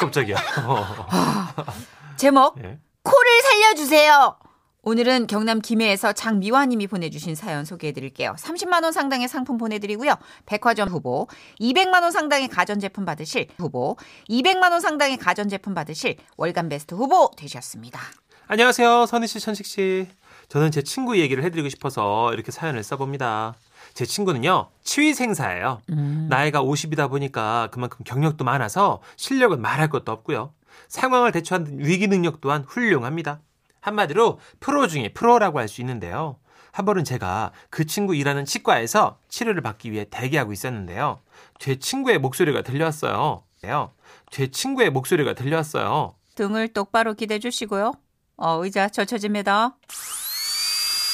깜짝이야. 제목 예. 코를 살려주세요. 오늘은 경남 김해에서 장미화님이 보내주신 사연 소개해드릴게요. 30만 원 상당의 상품 보내드리고요. 백화점 후보, 200만 원 상당의 가전제품 받으실 후보, 200만 원 상당의 가전제품 받으실 월간 베스트 후보 되셨습니다. 안녕하세요. 선희 씨, 천식 씨. 저는 제 친구 얘기를 해드리고 싶어서 이렇게 사연을 써봅니다. 제 친구는요, 치위생사예요. 나이가 50이다 보니까 그만큼 경력도 많아서 실력은 말할 것도 없고요. 상황을 대처하는 위기 능력 또한 훌륭합니다. 한마디로 프로 중에 프로라고 할 수 있는데요. 한 번은 제가 그 친구 일하는 치과에서 치료를 받기 위해 대기하고 있었는데요. 제 친구의 목소리가 들려왔어요. 네요. 제 친구의 목소리가 들려왔어요. 등을 똑바로 기대 주시고요. 어, 의자 젖혀집니다.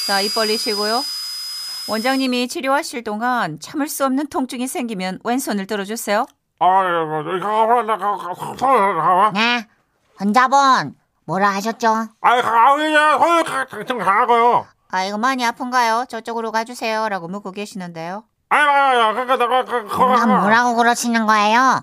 자, 입 벌리시고요. 원장님이 치료하실 동안 참을 수 없는 통증이 생기면 왼손을 들어주세요. 네, 환자분 뭐라 하셨죠? 아이, 가위야, 손을 좀 가고요. 아, 이거 많이 아픈가요? 저쪽으로 가주세요. 라고 묻고 계시는데요. 아이, 그니까 내가, 그, 아, 뭐라고 그러시는 거예요?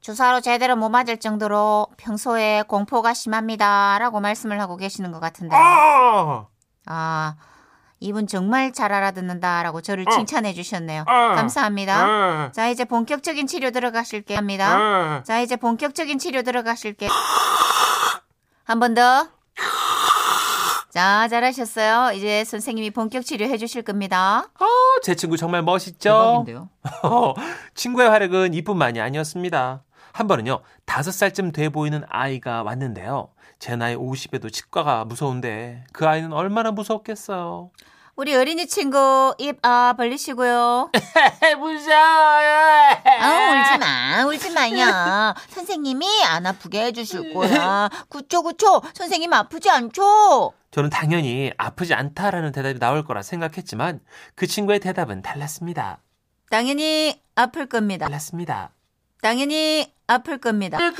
주사로 제대로 못 맞을 정도로 평소에 공포가 심합니다. 라고 말씀을 하고 계시는 것 같은데 요. 아! 아, 이분 정말 잘 알아듣는다라고 저를 어. 칭찬해 주셨네요. 어. 감사합니다. 예. 자, 이제 본격적인 치료 들어가실게 합니다. 예. 자, 이제 본격적인 치료 들어가실게. 한 번 더. 자, 잘하셨어요. 이제 선생님이 본격 치료해 주실 겁니다. 어, 제 친구 정말 멋있죠? 대박인데요. 친구의 활약은 이뿐만이 아니었습니다. 한 번은요, 다섯 살쯤 돼 보이는 아이가 왔는데요. 제 나이 50에도 치과가 무서운데 그 아이는 얼마나 무서웠겠어요. 우리 어린이 친구 입 아 벌리시고요. 무서워요. 아, 울지 마, 울지 마요. 선생님이 안 아프게 해주실 거야. 그쵸, 그쵸. 선생님 아프지 않죠? 저는 당연히 아프지 않다라는 대답이 나올 거라 생각했지만 그 친구의 대답은 달랐습니다. 당연히 아플 겁니다. 달랐습니다. 당연히 아플 겁니다. 아유,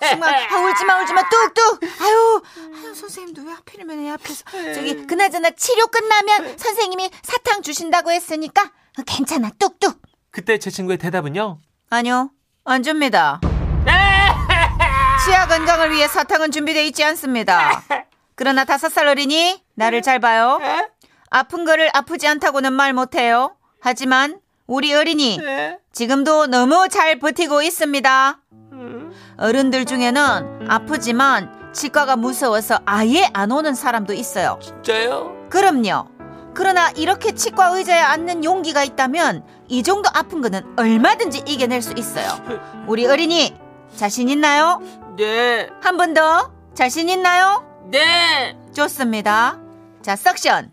정말. 아, 울지 마, 울지 마. 뚝뚝. 아유, 아유, 선생님도 왜 하필이면 애 앞에서. 저기, 그나저나 치료 끝나면 선생님이 사탕 주신다고 했으니까 어, 괜찮아. 뚝뚝. 그때 제 친구의 대답은요. 아니요, 안 줍니다. 치아 건강을 위해 사탕은 준비되어 있지 않습니다. 그러나 다섯 살 어린이, 나를 잘 봐요. 아픈 거를 아프지 않다고는 말 못해요. 하지만 우리 어린이, 지금도 너무 잘 버티고 있습니다. 어른들 중에는 아프지만 치과가 무서워서 아예 안 오는 사람도 있어요. 진짜요? 그럼요. 그러나 이렇게 치과 의자에 앉는 용기가 있다면 이 정도 아픈 거는 얼마든지 이겨낼 수 있어요. 우리 어린이 자신 있나요? 네. 한 번 더 자신 있나요? 네. 좋습니다. 자, 석션.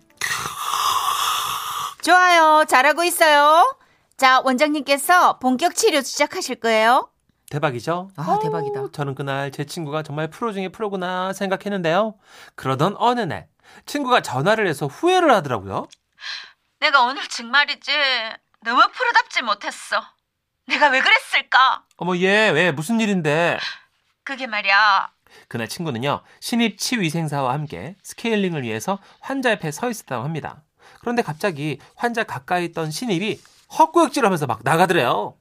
좋아요. 잘하고 있어요. 자, 원장님께서 본격 치료 시작하실 거예요. 대박이죠? 아, 대박이다. 어, 저는 그날 제 친구가 정말 프로 중에 프로구나 생각했는데요. 그러던 어느 날 친구가 전화를 해서 후회를 하더라고요. 내가 오늘 정말이지 너무 프로답지 못했어. 내가 왜 그랬을까? 어머 얘 왜 무슨 일인데? 그게 말이야. 그날 친구는요 신입 치위생사와 함께 스케일링을 위해서 환자 옆에 서 있었다고 합니다. 그런데 갑자기 환자 가까이 있던 신입이 헛구역질 하면서 막 나가더래요.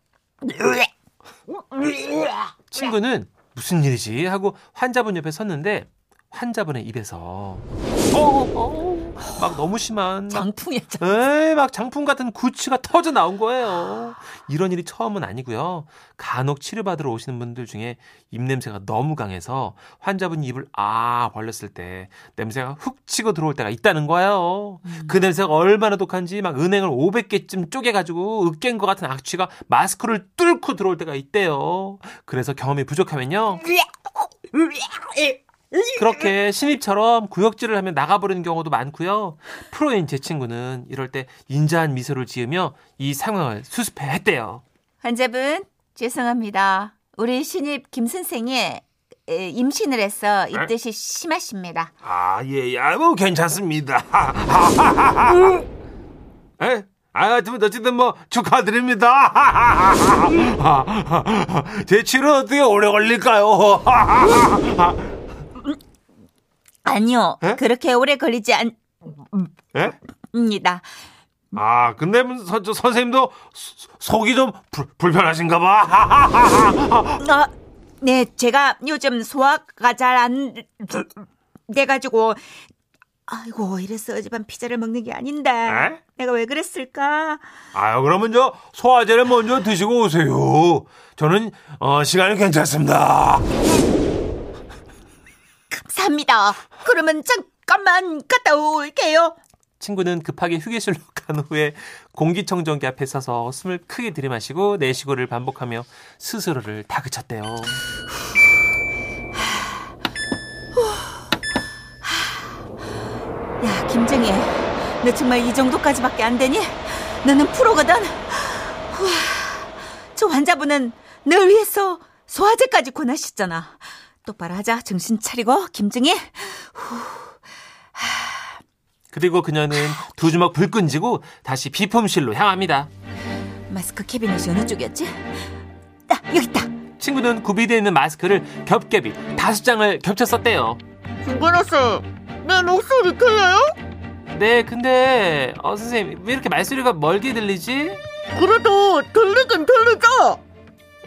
친구는 무슨 일이지? 하고 환자분 옆에 섰는데 환자분의 입에서 어, 어, 막 너무 심한 막 장풍이야. 에이, 막 장풍 같은 구취가 터져 나온 거예요. 이런 일이 처음은 아니고요. 간혹 치료받으러 오시는 분들 중에 입냄새가 너무 강해서 환자분 입을 아 벌렸을 때 냄새가 훅 치고 들어올 때가 있다는 거예요. 그 냄새가 얼마나 독한지 막 은행을 500개쯤 쪼개가지고 으깬 것 같은 악취가 마스크를 뚫고 들어올 때가 있대요. 그래서 경험이 부족하면요. 그렇게 신입처럼 구역질을 하면 나가버리는 경우도 많고요. 프로인 제 친구는 이럴 때 인자한 미소를 지으며 이 상황을 수습했대요. 환자분 죄송합니다. 우리 신입 김 선생이 에, 임신을 해서 입덧이 심하십니다. 아, 예, 예, 뭐, 괜찮습니다. 에? 아, 하여튼, 어쨌든 뭐, 축하드립니다. 제 치료 어떻게 오래 걸릴까요? 아니요, 에? 그렇게 오래 걸리지 에? 않습니다. 아, 근데 뭐 선, 저 선생님도 소- 속이 좀 불, 불편하신가 봐. 아, 네, 제가 요즘 소화가 잘 안 돼가지고 아이고 이래서 어젯밤 피자를 먹는 게 아닌데 에? 내가 왜 그랬을까? 아유, 그러면 저 소화제를 먼저 드시고 오세요. 저는 어, 시간이 괜찮습니다. 감사합니다. 그러면 잠깐만 갔다 올게요. 친구는 급하게 휴게실로 간 후에 공기청정기 앞에 서서 숨을 크게 들이마시고 내쉬고를 반복하며 스스로를 다그쳤대요. 야, 김정희, 너 정말 이 정도까지밖에 안 되니? 너는 프로거든. 저 환자분은 널 위해서 소화제까지 권하셨잖아. 똑바로 하자. 정신 차리고, 김정희. 그리고 그녀는 두 주먹 불 끈지고 다시 비품실로 향합니다. 마스크 캐비넷이 어느 쪽이었지? 아, 여기 있다. 친구는 구비되어 있는 마스크를 겹겹이 다섯 장을 겹쳐 썼대요. 김건호 내 목소리 들려요? 네, 근데 어 선생님 왜 이렇게 말소리가 멀게 들리지? 그래도 들리긴 들리죠?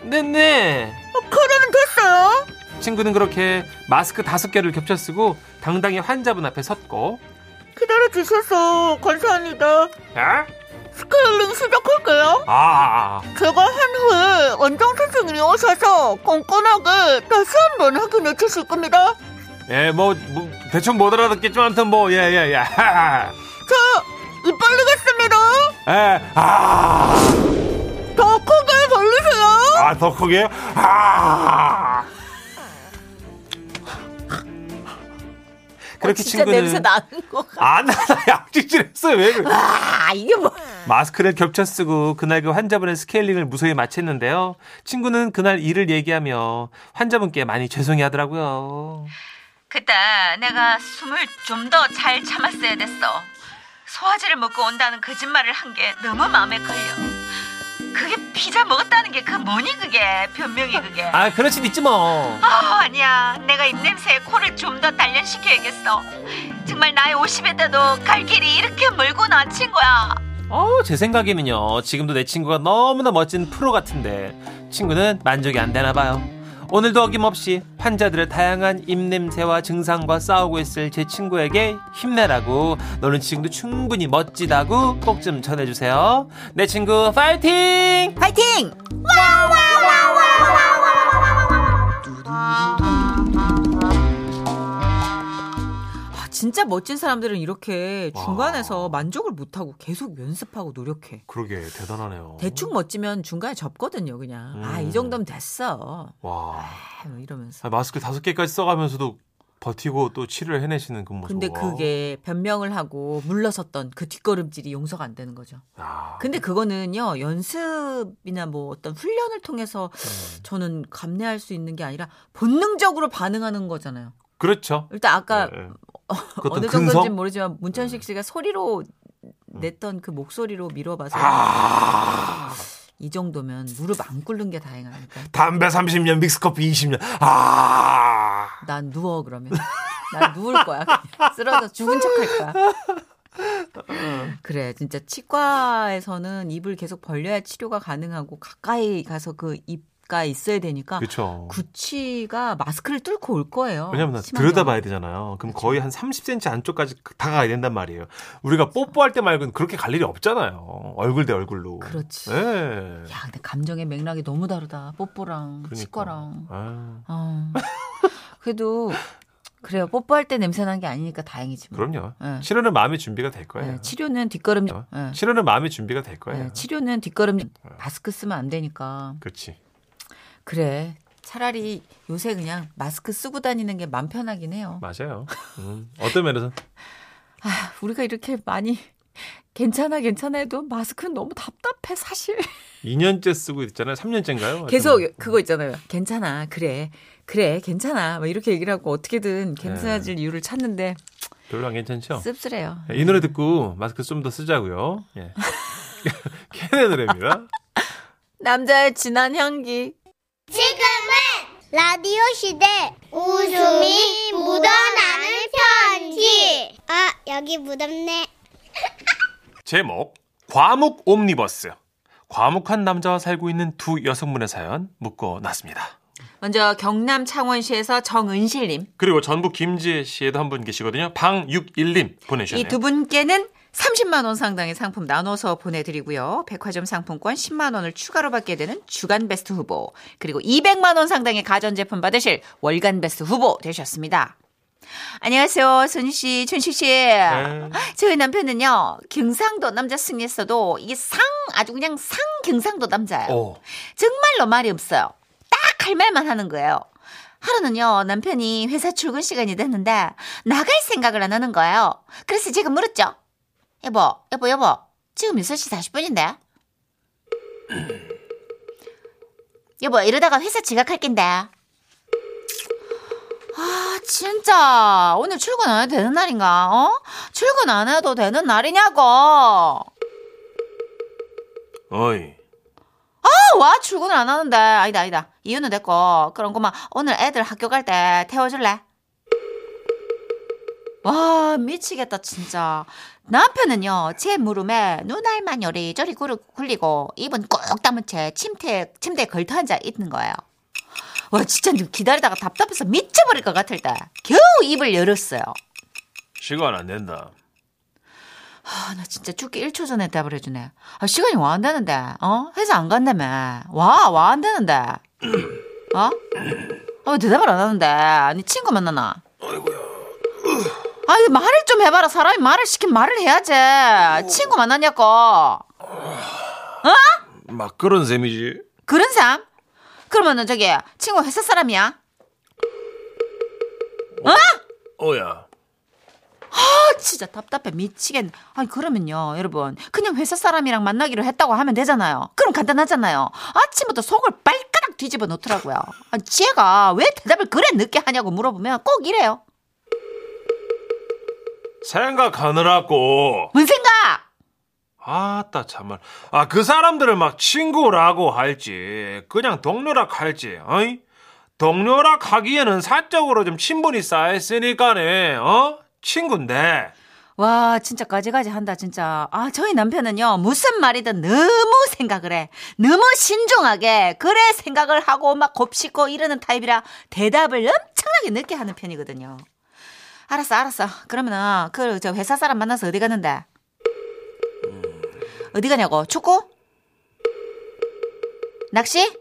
네네. 그러면 됐어요. 친구는 그렇게 마스크 다섯 개를 겹쳐 쓰고 당당히 환자분 앞에 섰고 기다려 주셔서 감사합니다. 예? 스케일링 시작할게요. 아, 제가 한 후에 원장 선생님이 오셔서 꼼꼼하게 다시 한번 확인해 주실 겁니다. 예, 뭐, 뭐 대충 못 알아듣겠지만 아무튼 뭐, 예, 예, 예. 저, 입 벌리겠습니다. 예, 아, 더 크게 벌리세요. 아, 더 크게요? 아, 그렇게 어, 진짜 친구는 냄새 나는 거. 안 나다 약질질했어요. 왜 그래? 아, 이게 뭐. 마스크를 겹쳐 쓰고 그날 그 환자분의 스케일링을 무사히 마쳤는데요. 친구는 그날 일을 얘기하며 환자분께 많이 죄송해하더라고요. 그때 내가 숨을 좀 더 잘 참았어야 됐어. 소화제를 먹고 온다는 거짓말을 한 게 너무 마음에 걸려. 그게 피자 먹었다는 게 그 뭐니 그게 변명이 그게. 아, 그럴 수도 있지 뭐. 아 아니야 내가 입냄새에 코를 좀 더 단련시켜야겠어. 정말 나이 50에다도 갈 길이 이렇게 멀구나 친구야. 어, 제 생각에는요. 지금도 내 친구가 너무나 멋진 프로 같은데 친구는 만족이 안 되나 봐요. 오늘도 어김없이 환자들의 다양한 입냄새와 증상과 싸우고 있을 제 친구에게 힘내라고 너는 지금도 충분히 멋지다고 꼭 좀 전해주세요. 내 친구 파이팅! 파이팅! 아, 진짜 멋진 사람들은 이렇게 중간에서 만족을 못하고 계속 연습하고 노력해. 그러게, 대단하네요. 대충 멋지면 중간에 접거든요, 그냥. 아, 이 정도면 됐어. 와. 아, 뭐 이러면서. 아, 마스크 다섯 개까지 써가면서도 버티고 또 치료를 해내시는 그 모습. 근데 그게 변명을 하고 물러섰던 그 뒷걸음질이 용서가 안 되는 거죠. 아, 근데 그거는요, 연습이나 뭐 어떤 훈련을 통해서 음. 저는 감내할 수 있는 게 아니라 본능적으로 반응하는 거잖아요. 그렇죠. 일단 아까 네. 어느 그것도 정도인지? 모르지만 문천식 씨가 소리로 냈던 그 목소리로 미뤄봐서 아, 이 정도면 무릎 안 꿇는 게 다행하니까. 담배 30년, 믹스커피 20년. 아, 난 누워 그러면. 난 누울 거야. 쓰러져 죽은 척할 거야. 그래, 진짜 치과에서는 입을 계속 벌려야 치료가 가능하고 가까이 가서 그 입 가 있어야 되니까 그렇죠. 구치가 마스크를 뚫고 올 거예요. 왜냐면 들여다봐야. 되잖아요. 그럼 거의 한 30cm 안쪽까지 다가가야 된단 말이에요. 우리가 뽀뽀할 때 말고는 그렇게 갈 일이 없잖아요. 얼굴 대 얼굴로. 그렇지. 예. 야, 근데 감정의 맥락이 너무 다르다. 뽀뽀랑 그러니까. 치과랑. 아, 아. 그래도 그래요. 뽀뽀할 때 냄새 난 게 아니니까 다행이지. 뭐. 그럼요. 예. 치료는 마음의 준비가 될 거예요. 예, 치료는 뒷걸음. 어? 예. 치료는 마음의 준비가 될 거예요. 예, 치료는 뒷걸음. 마스크 쓰면 안 되니까. 그렇지. 그래. 차라리 요새 그냥 마스크 쓰고 다니는 게 맘 편하긴 해요. 맞아요. 음, 어떤 면에서 아, 우리가 이렇게 많이 괜찮아 괜찮아 해도 마스크는 너무 답답해 사실. 2년째 쓰고 있잖아요. 3년째인가요? 계속 그거 있잖아요. 괜찮아. 그래. 그래. 괜찮아. 막 이렇게 얘기를 하고 어떻게든 괜찮아질 이유를 찾는데 별로 안 괜찮죠? 씁쓸해요. 이 노래 듣고 마스크 좀 더 쓰자고요. 예. 캔의 노래입니다. 남자의 진한 향기. 지금은 라디오 시대 웃음이 묻어나는 편지. 아, 여기 묻었네. 제목 과묵 옴니버스. 과묵한 남자와 살고 있는 두 여성분의 사연 묶어 놨습니다. 먼저 경남 창원시에서 정은실님. 그리고 전북 김제시에도 한 분 계시거든요. 방육일님 보내주셨네요. 이 두 분께는 30만 원 상당의 상품 나눠서 보내드리고요. 백화점 상품권 10만 원을 추가로 받게 되는 주간 베스트 후보 그리고 200만 원 상당의 가전제품 받으실 월간 베스트 후보 되셨습니다. 안녕하세요, 손 씨, 춘식 씨. 네. 저희 남편은요 경상도 남자 승리했어도 이게 상 아주 그냥 상 경상도 남자예요. 오. 정말로 말이 없어요. 딱 할 말만 하는 거예요. 하루는요, 남편이 회사 출근 시간이 됐는데, 나갈 생각을 안 하는 거예요. 그래서 제가 물었죠. 여보, 여보, 여보, 지금 6시 40분인데? 여보, 이러다가 회사 지각할 낀데. 아, 진짜. 오늘 출근 안 해도 되는 날인가? 어? 출근 안 해도 되는 날이냐고. 어이. 아, 와, 출근을 안 하는데. 아니다, 아니다. 이유는 됐고. 그럼 그만 오늘 애들 학교 갈 때 태워줄래? 와, 미치겠다, 진짜. 남편은요, 제 무릎에 눈알만 요리저리 굴리고, 입은 꼭 담은 채 침대, 침대에 걸터 앉아 있는 거예요. 와, 진짜 기다리다가 답답해서 미쳐버릴 것 같을 때, 겨우 입을 열었어요. 시간 안 된다. 아, 나 진짜 죽기 1초 전에 대답을 해주네. 아, 시간이 와 안 되는데, 어? 회사 안 간다며. 와, 와 안 되는데. 어? 아, 왜 대답을 안 하는데? 아니, 친구 만나나? 아이, 말을 좀 해봐라. 사람이 말을 시키면 말을 해야지. 친구 만났냐고. 막 그런 셈이지. 그런 삶? 그러면은 저기, 친구 회사 사람이야? 어야. 아, 진짜 답답해 미치겠네. 아니 그러면요, 여러분 그냥 회사 사람이랑 만나기로 했다고 하면 되잖아요. 그럼 간단하잖아요. 아침부터 속을 발가락 뒤집어 놓더라고요. 아니, 지혜가 왜 대답을 그래 늦게 하냐고 물어보면 꼭 이래요. 생각하느라고. 뭔 생각? 아따 참말. 아 그 사람들을 막 친구라고 할지 그냥 동료라 할지. 어이? 동료라 하기에는 사적으로 좀 친분이 쌓였으니까네. 어? 친구인데. 와 진짜 까지까지 한다 진짜. 아 저희 남편은요 무슨 말이든 너무 생각을 해. 너무 신중하게 그래 생각을 하고 막 곱씹고 이러는 타입이라 대답을 엄청나게 늦게 하는 편이거든요. 알았어 알았어. 그러면은 그 저 회사 사람 만나서 어디 가는데? 어디 가냐고? 축구? 낚시?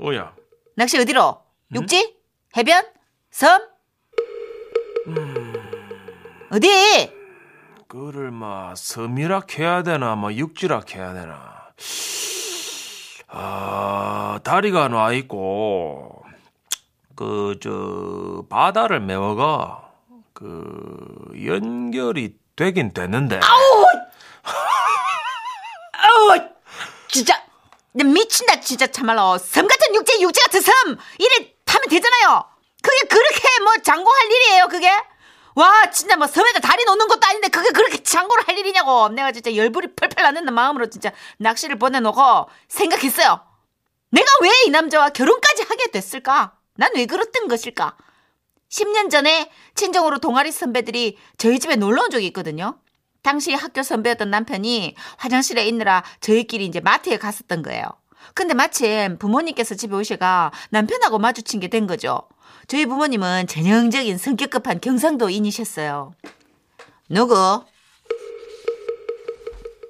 어야. 낚시 어디로? 육지? 해변? 섬? 어디? 그를 막 섬이락 해야 되나 뭐 육지락 해야 되나. 아 다리가 놔 있고 그 저 바다를 메워가 그 연결이 되긴 되는데. 아우 진짜 나 미친다 진짜. 참말로 섬 같은 육지 육지 같은 섬! 이래 타면 되잖아요. 그게 그렇게 뭐 장고할 일이에요 그게? 와 진짜 뭐 섬에다 다리 놓는 것도 아닌데 그게 그렇게 장고를 할 일이냐고. 내가 진짜 열불이 펄펄 나는 마음으로 진짜 낚시를 보내놓고 생각했어요. 내가 왜 이 남자와 결혼까지 하게 됐을까 난 왜 그랬던 것일까 10년 전에 친정으로 동아리 선배들이 저희 집에 놀러 온 적이 있거든요. 당시 학교 선배였던 남편이 화장실에 있느라 저희끼리 이제 마트에 갔었던 거예요. 근데 마침 부모님께서 집에 오시가 남편하고 마주친 게 된 거죠. 저희 부모님은 전형적인 성격 급한 경상도인이셨어요. 누구?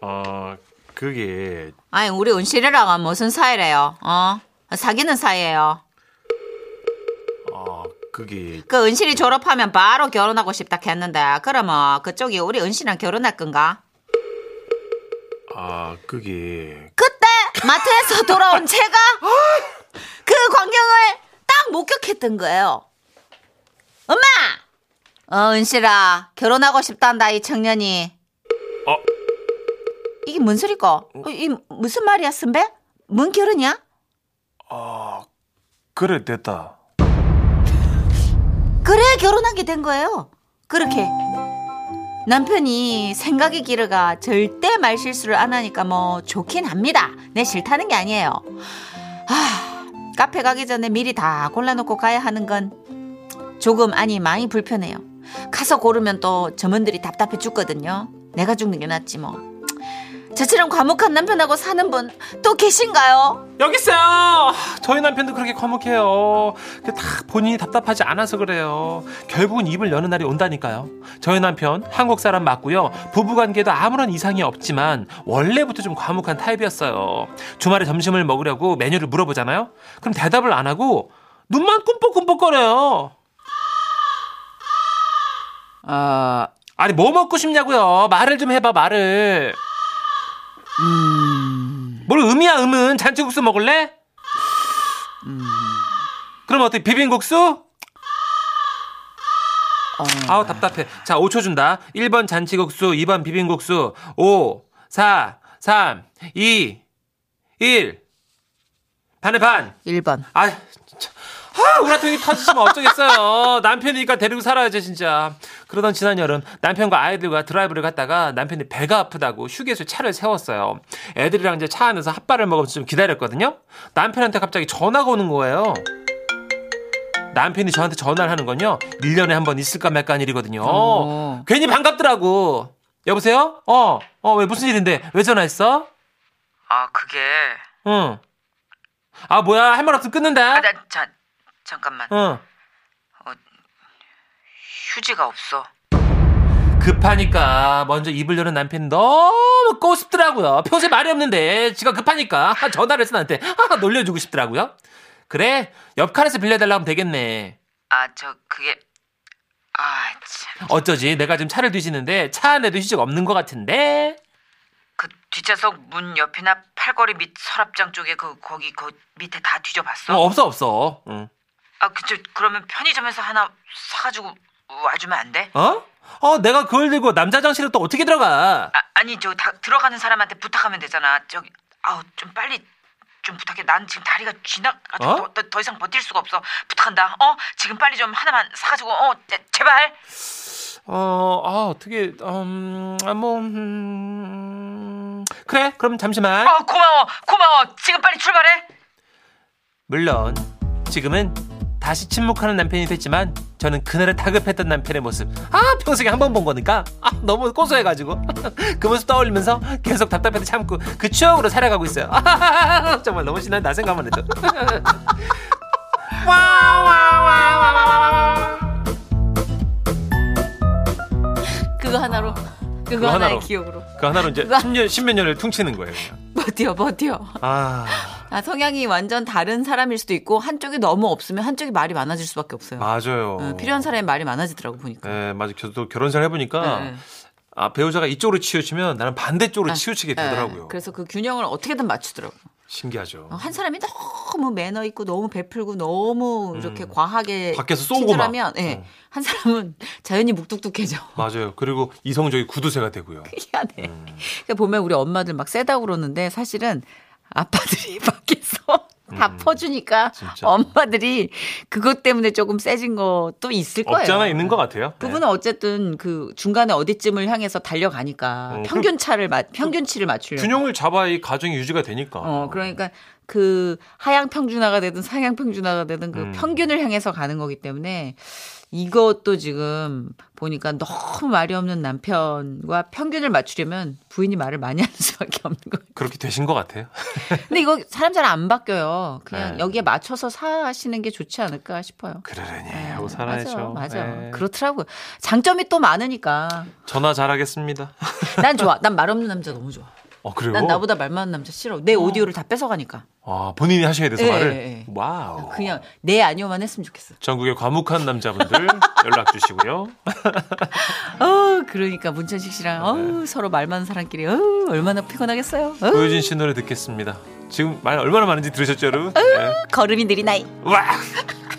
어 그게 아니 우리 은실이랑은 무슨 사이래요? 어? 사귀는 사이예요. 어 그게 그 은실이 졸업하면 바로 결혼하고 싶다 했는데 그러면 그쪽이 우리 은실이랑 결혼할 건가? 아 그게 그때 마트에서 돌아온 제가 그 광경을 딱 목격했던 거예요. 엄마! 어, 은실아, 결혼하고 싶단다, 이 청년이. 어 이게 뭔 소리고? 어, 이 무슨 말이야, 선배? 뭔 결혼이야? 아, 그래 됐다. 그래, 결혼하게 된 거예요. 그렇게. 남편이 생각이 길어가 절대 말 실수를 안 하니까 뭐 좋긴 합니다. 내 싫다는 게 아니에요. 아, 카페 가기 전에 미리 다 골라놓고 가야 하는 건 조금 아니 많이 불편해요. 가서 고르면 또 점원들이 답답해 죽거든요. 내가 죽는 게 낫지 뭐. 저처럼 과묵한 남편하고 사는 분 또 계신가요? 여기 있어요. 저희 남편도 그렇게 과묵해요. 다 본인이 답답하지 않아서 그래요. 결국은 입을 여는 날이 온다니까요. 저희 남편 한국 사람 맞고요. 부부관계도 아무런 이상이 없지만 원래부터 좀 과묵한 타입이었어요. 주말에 점심을 먹으려고 메뉴를 물어보잖아요. 그럼 대답을 안 하고 눈만 꿈뻑꿈뻑거려요. 아, 아니 뭐 먹고 싶냐고요. 말을 좀 해봐 말을. 뭘 음이야 음은 잔치국수 먹을래? 그럼 어떻게 비빔국수? 아우 답답해. 자 5초 준다. 1번 잔치국수, 2번 비빔국수. 5, 4, 3, 2, 1. 반에 반. 1번. 아, 진 짜. 아, 우라통이 터지시면 어쩌겠어요. 남편이니까 데리고 살아야지, 진짜. 그러던 지난 여름, 남편과 아이들과 드라이브를 갔다가 남편이 배가 아프다고 휴게소 차를 세웠어요. 애들이랑 이제 차 안에서 핫바를 먹으면서 좀 기다렸거든요. 남편한테 갑자기 전화가 오는 거예요. 남편이 저한테 전화를 하는 건요, 1년에 한 번 있을까 말까 한 일이거든요. 어. 괜히 반갑더라고. 여보세요? 어, 어, 왜 무슨 일인데? 왜 전화했어? 아, 그게. 응. 아, 뭐야? 할 말 없으면 끊는다. 아, 나, 자, 잠깐만. 응. 휴지가 없어. 급하니까 먼저 입을 여는 남편이 너무 꼬습더라고요. 평소에 말이 없는데 지가 급하니까 전화를 해서 나한테 아, 놀려주고 싶더라고요. 그래 옆 칸에서 빌려달라고 하면 되겠네. 아, 저, 그게. 아, 참. 어쩌지 내가 지금 차를 뒤지는데 차 안에도 휴지가 없는 것 같은데. 그 뒷좌석 문 옆이나 팔걸이 밑 서랍장 쪽에 그, 거기, 그 밑에 다 뒤져봤어? 어, 없어 없어. 응. 아, 그저 그러면 편의점에서 하나 사가지고 와주면 안 돼? 어? 어 내가 그걸 들고 남자 화장실에 또 어떻게 들어가? 아, 아니 저 다, 들어가는 사람한테 부탁하면 되잖아. 저기 아우 좀 빨리 좀 부탁해. 난 지금 다리가 쥐나가지고 어? 더, 더, 더 이상 버틸 수가 없어. 부탁한다. 어 지금 빨리 좀 하나만 사가지고 어 제, 제발. 어, 아, 어떻게, 음, 아, 뭐, 음, 그래, 그럼 잠시만. 어 고마워 고마워. 지금 빨리 출발해. 물론 지금은 다시 침묵하는 남편이 됐지만 저는 그날의 다급했던 남편의 모습. 아 평생에 한 번 본 거니까? 아 너무 고소해가지고. 그 모습 떠올리면서 계속 답답해도 참고 그 추억으로 살아가고 있어요. 아, 정말 너무 신난다 생각만 해도. 그거 하나로 그거, 그거 하나의 하나로. 기억으로. 그 하나로 이제 그거- 10년, 10몇 년을 퉁치는 거예요 그냥. 버텨 버텨. 아 아 성향이 완전 다른 사람일 수도 있고 한쪽이 너무 없으면 한쪽이 말이 많아질 수밖에 없어요. 맞아요 어, 필요한 사람이 말이 많아지더라고 보니까. 네 맞아 저도 결혼생활 해보니까 네, 네. 아 배우자가 이쪽으로 치우치면 나는 반대쪽으로 아, 치우치게 네. 되더라고요 그래서 그 균형을 어떻게든 맞추더라고. 신기하죠 어, 한 사람이 너무 매너 있고 너무 베풀고 너무 이렇게 과하게 음. 밖에서 쏘고 막. 친절하면 예. 어. 한 사람은 자연히 묵뚝뚝해져. 맞아요 그리고 이성적이 구두쇠가 되고요 희한해. 음. 그러니까 보면 우리 엄마들 막 세다고 그러는데 사실은 아빠들이 밖에서 다 퍼주니까 음. 진짜. 엄마들이 그것 때문에 조금 세진 것도 있을 거예요. 없지 않아 있는 것 같아요. 네. 그분은 어쨌든 그 중간에 어디쯤을 향해서 달려가니까 어, 평균차를 맞 평균치를 맞추려고. 균형을 잡아야 이 가정이 유지가 되니까. 어 그러니까 그 하향 평준화가 되든 상향 평준화가 되든 그 음. 평균을 향해서 가는 거기 때문에 이것도 지금 보니까 너무 말이 없는 남편과 평균을 맞추려면 부인이 말을 많이 하는 수밖에 없는 거예요. 그렇게 되신 것 같아요. 근데 이거 사람 잘 안 바뀌어요. 그냥 네. 여기에 맞춰서 사시는 게 좋지 않을까 싶어요. 그러려니 네, 하고 살아야죠. 맞아, 맞아. 네. 그렇더라고요. 장점이 또 많으니까. 전화 잘하겠습니다. 난 좋아. 난 말 없는 남자 너무 좋아. 어 그래요? 난 나보다 말 많은 남자 싫어. 내 오디오를 다 뺏어가니까. 아 본인이 하셔야 돼서 예, 말을. 예, 예. 와우. 그냥 내 아니오만 했으면 좋겠어. 전국의 과묵한 남자분들 연락 주시고요. 어, 그러니까 문천식 씨랑 네. 어, 서로 말 많은 사람끼리 어, 얼마나 피곤하겠어요. 어, 고효진 씨 노래 듣겠습니다. 지금 말 얼마나 많은지 들으셨죠, 여러분? 네. 걸음이 느린 아이. 와.